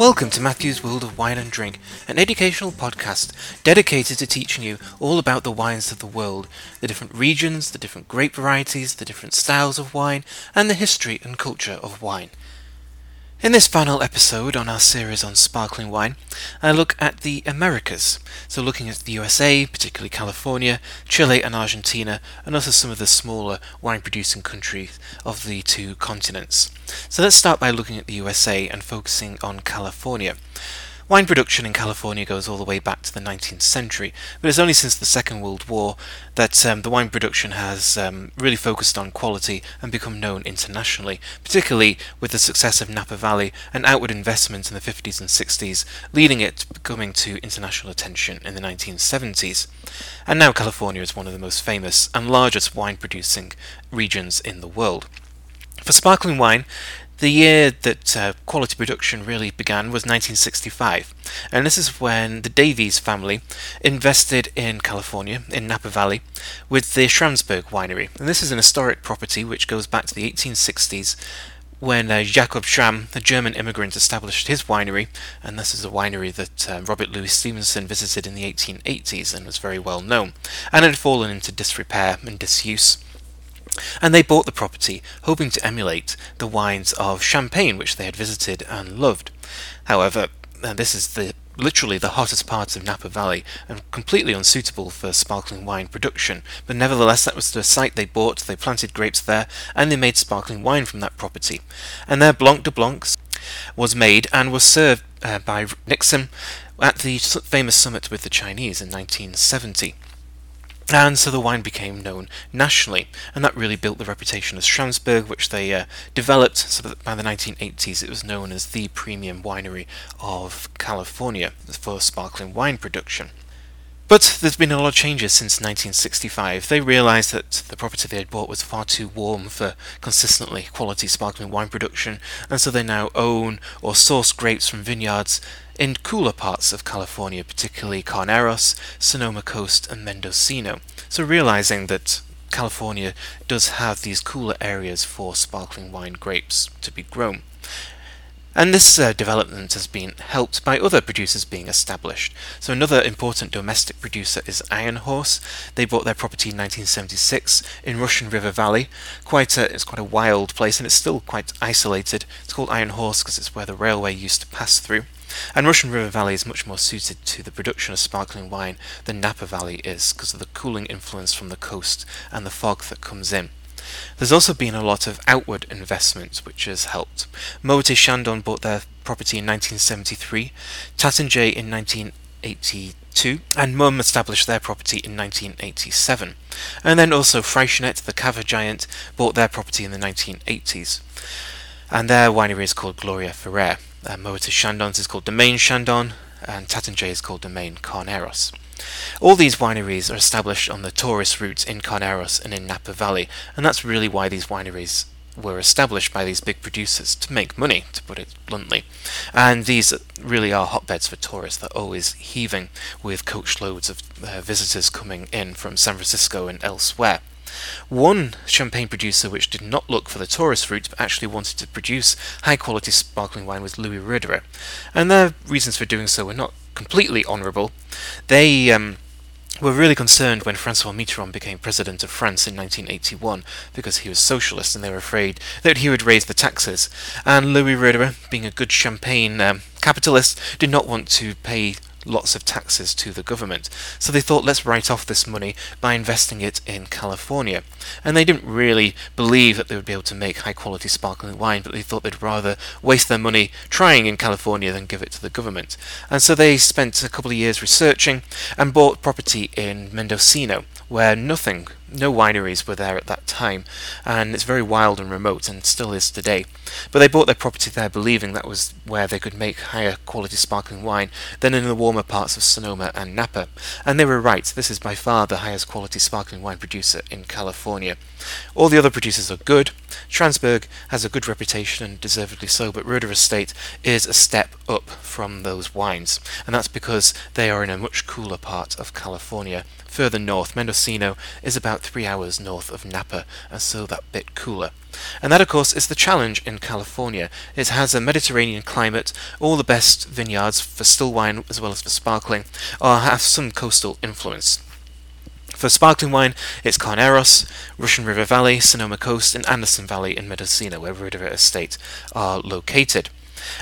Welcome to Matthew's World of Wine and Drink, an educational podcast dedicated to teaching you all about the wines of the world, the different regions, the different grape varieties, the different styles of wine, and the history and culture of wine. In this final episode on our series on sparkling wine, I look at the Americas, so looking at the USA, particularly California, Chile, and Argentina, and also some of the smaller wine producing countries of the two continents. So let's start by looking at the USA and focusing on California. Wine production in California goes all the way back to the 19th century, but it's only since the Second World War that um, the wine production has um, really focused on quality and become known internationally, particularly with the success of Napa Valley and outward investment in the 50s and 60s, leading it to coming to international attention in the 1970s. And now California is one of the most famous and largest wine producing regions in the world. For sparkling wine, the year that uh, quality production really began was 1965, and this is when the Davies family invested in California, in Napa Valley, with the Schramsberg winery. And this is an historic property which goes back to the 1860s when uh, Jacob Schramm, a German immigrant, established his winery, and this is a winery that uh, Robert Louis Stevenson visited in the 1880s and was very well known, and had fallen into disrepair and disuse and they bought the property hoping to emulate the wines of Champagne which they had visited and loved. However, this is the literally the hottest part of Napa Valley and completely unsuitable for sparkling wine production. But nevertheless, that was the site they bought. They planted grapes there and they made sparkling wine from that property. And their Blanc de Blancs was made and was served uh, by Nixon at the famous summit with the Chinese in 1970. And so the wine became known nationally, and that really built the reputation of Schramsberg, which they uh, developed so that by the 1980s it was known as the premium winery of California for sparkling wine production. But there's been a lot of changes since 1965. They realised that the property they had bought was far too warm for consistently quality sparkling wine production, and so they now own or source grapes from vineyards in cooler parts of California, particularly Carneros, Sonoma Coast, and Mendocino. So realizing that California does have these cooler areas for sparkling wine grapes to be grown. And this uh, development has been helped by other producers being established. So another important domestic producer is Iron Horse. They bought their property in 1976 in Russian River Valley. Quite a, it's quite a wild place, and it's still quite isolated. It's called Iron Horse because it's where the railway used to pass through. And Russian River Valley is much more suited to the production of sparkling wine than Napa Valley is because of the cooling influence from the coast and the fog that comes in. There's also been a lot of outward investment which has helped. Moët Chandon bought their property in 1973, Taittinger in 1982, and Mumm established their property in 1987. And then also Freixenet, the cava giant, bought their property in the 1980s. And their winery is called Gloria Ferrer uh, Moët Chandon's is called Domaine Chandon, and Taittinger is called Domaine Carneros. All these wineries are established on the tourist routes in Carneros and in Napa Valley, and that's really why these wineries were established by these big producers to make money, to put it bluntly. And these really are hotbeds for tourists. They're always heaving with coachloads of uh, visitors coming in from San Francisco and elsewhere. One champagne producer which did not look for the tourist route but actually wanted to produce high quality sparkling wine was Louis Roederer. And their reasons for doing so were not completely honourable. They um, were really concerned when Francois Mitterrand became president of France in 1981 because he was socialist and they were afraid that he would raise the taxes. And Louis Roederer, being a good champagne um, capitalist, did not want to pay lots of taxes to the government. So they thought, let's write off this money by investing it in California. And they didn't really believe that they would be able to make high quality sparkling wine, but they thought they'd rather waste their money trying in California than give it to the government. And so they spent a couple of years researching and bought property in Mendocino, where nothing, no wineries were there at that time, and it's very wild and remote and still is today. But they bought their property there believing that was where they could make higher quality sparkling wine than in the warmer parts of Sonoma and Napa. And they were right, this is by far the highest quality sparkling wine producer in California. All the other producers are good. Schramsberg has a good reputation and deservedly so, but Roederer Estate is a step up from those wines, and that's because they are in a much cooler part of California Further north, Mendocino is about about three hours north of Napa, and so that bit cooler. And that, of course, is the challenge in California. It has a Mediterranean climate. All the best vineyards for still wine as well as for sparkling are, have some coastal influence. For sparkling wine, it's Carneros, Russian River Valley, Sonoma Coast, and Anderson Valley in Mendocino, where Roederer Estate are located.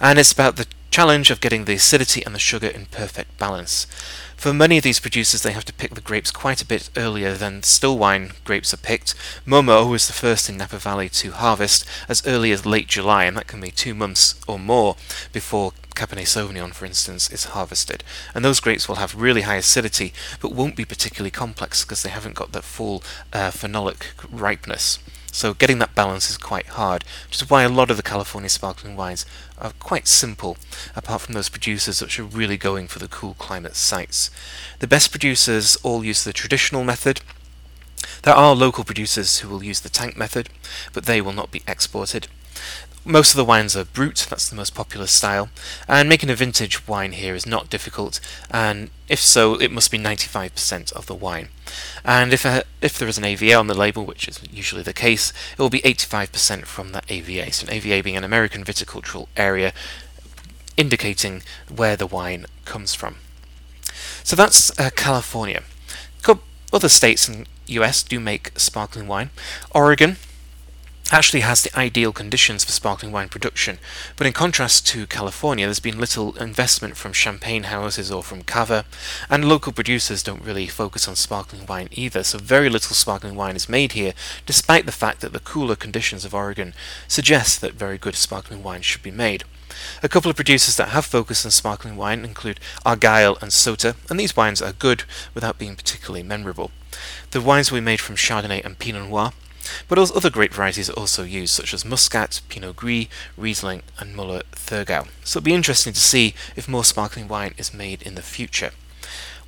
And it's about the challenge of getting the acidity and the sugar in perfect balance. For many of these producers, they have to pick the grapes quite a bit earlier than still wine grapes are picked. Momo was the first in Napa Valley to harvest as early as late July, and that can be two months or more before Cabernet Sauvignon, for instance, is harvested. And those grapes will have really high acidity, but won't be particularly complex because they haven't got that full uh, phenolic ripeness. So getting that balance is quite hard, which is why a lot of the California sparkling wines are quite simple, apart from those producers which are really going for the cool climate sites. The best producers all use the traditional method. There are local producers who will use the tank method, but they will not be exported. Most of the wines are brut, that's the most popular style, and making a vintage wine here is not difficult, and if so, it must be 95% of the wine. And if, a, if there is an AVA on the label, which is usually the case, it will be 85% from that AVA. So an AVA being an American viticultural area, indicating where the wine comes from. So that's uh, California. Other states in the US do make sparkling wine. Oregon actually has the ideal conditions for sparkling wine production, but in contrast to California, there's been little investment from champagne houses or from cava, and local producers don't really focus on sparkling wine either, so very little sparkling wine is made here, despite the fact that the cooler conditions of Oregon suggest that very good sparkling wine should be made. A couple of producers that have focused on sparkling wine include Argyle and Soter, and these wines are good without being particularly memorable. The wines we made from Chardonnay and Pinot Noir but other grape varieties are also used, such as Muscat, Pinot Gris, Riesling, and Muller Thurgau. So it'll be interesting to see if more sparkling wine is made in the future.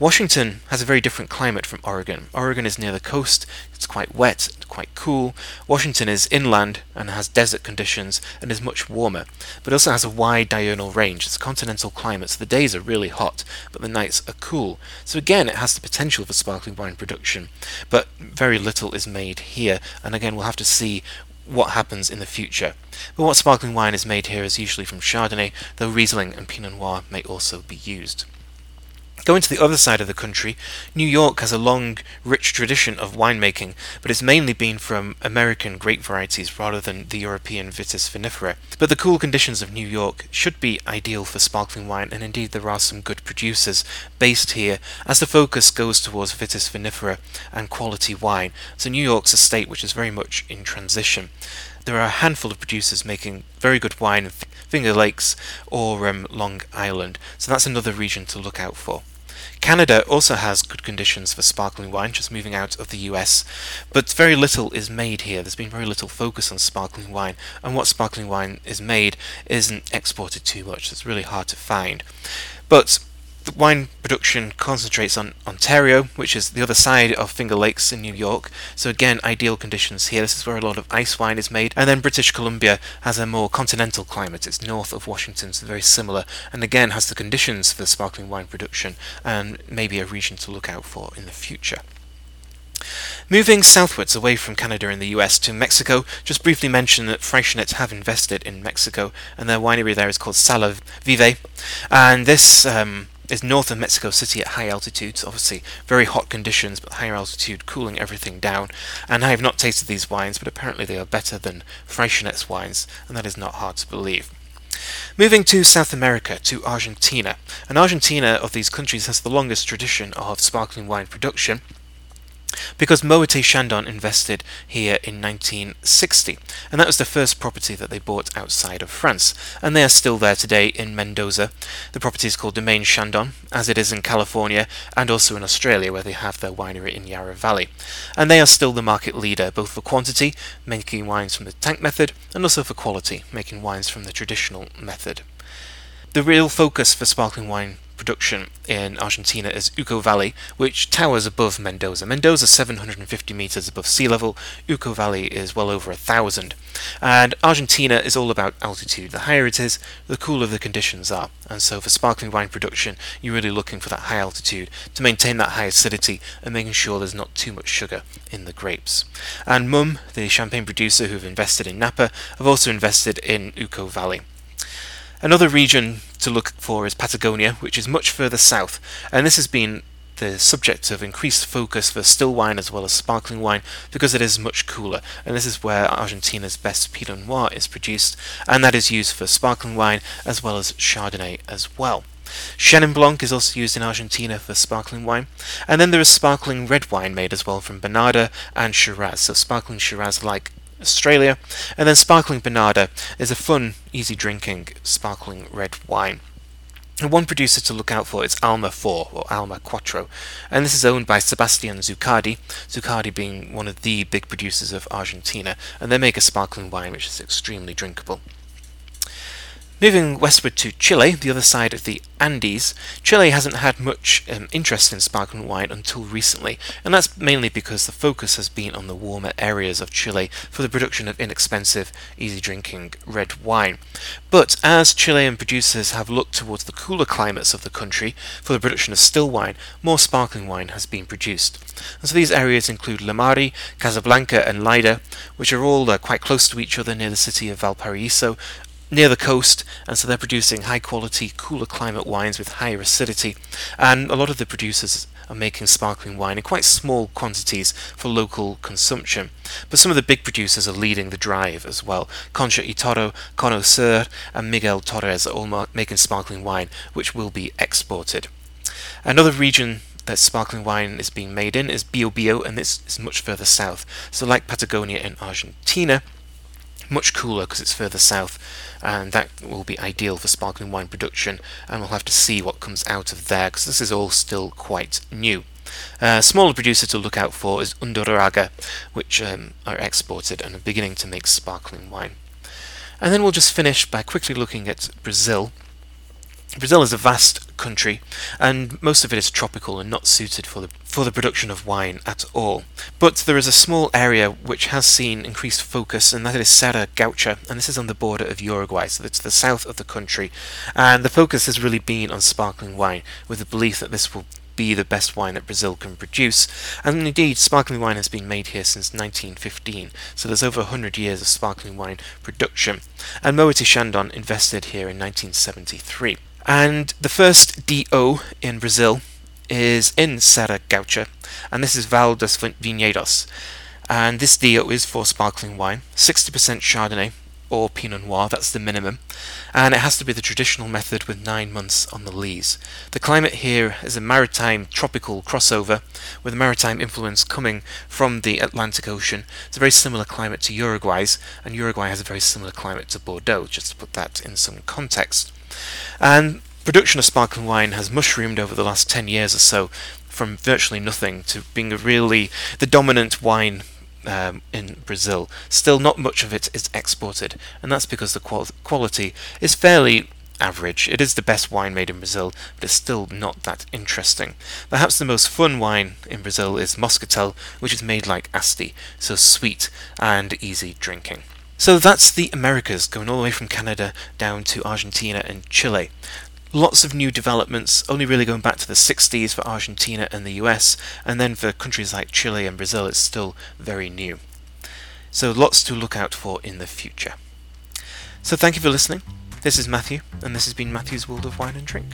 Washington has a very different climate from Oregon. Oregon is near the coast, it's quite wet, and quite cool. Washington is inland and has desert conditions and is much warmer, but also has a wide diurnal range. It's a continental climate, so the days are really hot, but the nights are cool. So again, it has the potential for sparkling wine production, but very little is made here, and again, we'll have to see what happens in the future. But what sparkling wine is made here is usually from Chardonnay, though Riesling and Pinot Noir may also be used. Going to the other side of the country, New York has a long, rich tradition of winemaking, but it's mainly been from American grape varieties rather than the European Vitis vinifera. But the cool conditions of New York should be ideal for sparkling wine, and indeed there are some good producers based here, as the focus goes towards Vitis vinifera and quality wine. So New York's a state which is very much in transition there are a handful of producers making very good wine in Finger Lakes or um, Long Island, so that's another region to look out for. Canada also has good conditions for sparkling wine, just moving out of the US, but very little is made here. There's been very little focus on sparkling wine, and what sparkling wine is made isn't exported too much. It's really hard to find. But the wine production concentrates on Ontario, which is the other side of Finger Lakes in New York. So again, ideal conditions here. This is where a lot of ice wine is made. And then British Columbia has a more continental climate. It's north of Washington, so very similar. And again, has the conditions for sparkling wine production and maybe a region to look out for in the future. Moving southwards away from Canada and the US to Mexico, just briefly mention that Freixenet have invested in Mexico, and their winery there is called Sala Vive. And this um, is north of Mexico City at high altitudes. Obviously, very hot conditions, but higher altitude cooling everything down. And I have not tasted these wines, but apparently they are better than Freixenet's wines, and that is not hard to believe. Moving to South America, to Argentina. And Argentina, of these countries, has the longest tradition of sparkling wine production because Moët Chandon invested here in 1960, and that was the first property that they bought outside of France, and they are still there today in Mendoza. The property is called Domaine Chandon, as it is in California and also in Australia, where they have their winery in Yarra Valley, and they are still the market leader, both for quantity, making wines from the tank method, and also for quality, making wines from the traditional method. The real focus for sparkling wine production in Argentina is Uco Valley, which towers above Mendoza. Mendoza is 750 meters above sea level, Uco Valley is well over a thousand. And Argentina is all about altitude. The higher it is, the cooler the conditions are. And so for sparkling wine production, you're really looking for that high altitude to maintain that high acidity and making sure there's not too much sugar in the grapes. And Mumm, the champagne producer who've invested in Napa, have also invested in Uco Valley. Another region to look for is Patagonia, which is much further south, and this has been the subject of increased focus for still wine as well as sparkling wine because it is much cooler, and this is where Argentina's best Pinot Noir is produced, and that is used for sparkling wine as well as Chardonnay as well. Chenin Blanc is also used in Argentina for sparkling wine, and then there is sparkling red wine made as well from Bonarda and Shiraz, so sparkling Shiraz like Australia. And then Sparkling Bonarda is a fun, easy drinking sparkling red wine. And one producer to look out for is Alma 4 or Alma Quattro, and this is owned by Sebastian Zuccardi, Zuccardi being one of the big producers of Argentina, and they make a sparkling wine which is extremely drinkable. Moving westward to Chile, the other side of the Andes, Chile hasn't had much um, interest in sparkling wine until recently, and that's mainly because the focus has been on the warmer areas of Chile for the production of inexpensive, easy drinking red wine. But as Chilean producers have looked towards the cooler climates of the country for the production of still wine, more sparkling wine has been produced. And so these areas include Limarí, Casablanca, and Leyda, which are all uh, quite close to each other near the city of Valparaiso, near the coast, and so they're producing high quality, cooler climate wines with higher acidity. And a lot of the producers are making sparkling wine in quite small quantities for local consumption. But some of the big producers are leading the drive as well. Concha y Toro, Cono Sur, and Miguel Torres are all making sparkling wine, which will be exported. Another region that sparkling wine is being made in is Biobío, and this is much further south. So, like Patagonia in Argentina, much cooler because it's further south, and that will be ideal for sparkling wine production. And we'll have to see what comes out of there because this is all still quite new. A uh, smaller producer to look out for is Undurraga, which um, are exported and are beginning to make sparkling wine. And then we'll just finish by quickly looking at Brazil. Brazil is a vast country, and most of it is tropical and not suited for the for the production of wine at all. But there is a small area which has seen increased focus, and that is Serra Gaúcha, and this is on the border of Uruguay, so it's the south of the country. And the focus has really been on sparkling wine, with the belief that this will be the best wine that Brazil can produce. And indeed, sparkling wine has been made here since 1915, so there's over 100 years of sparkling wine production. And Moët Chandon invested here in 1973. And the first DO in Brazil is in Serra Gaúcha, and this is Val dos Vinhedos. And this DO is for sparkling wine, 60% Chardonnay or Pinot Noir, that's the minimum, and it has to be the traditional method with nine months on the lees. The climate here is a maritime tropical crossover with a maritime influence coming from the Atlantic Ocean. It's a very similar climate to Uruguay's, and Uruguay has a very similar climate to Bordeaux, just to put that in some context. And production of sparkling wine has mushroomed over the last 10 years or so from virtually nothing to being really the dominant wine um, in Brazil. Still, not much of it is exported, and that's because the qual- quality is fairly average. It is the best wine made in Brazil, but it's still not that interesting. Perhaps the most fun wine in Brazil is Moscatel, which is made like Asti, so sweet and easy drinking. So that's the Americas, going all the way from Canada down to Argentina and Chile. Lots of new developments, only really going back to the 60s for Argentina and the US, and then for countries like Chile and Brazil, it's still very new. So lots to look out for in the future. So thank you for listening. This is Matthew, and this has been Matthew's World of Wine and Drink.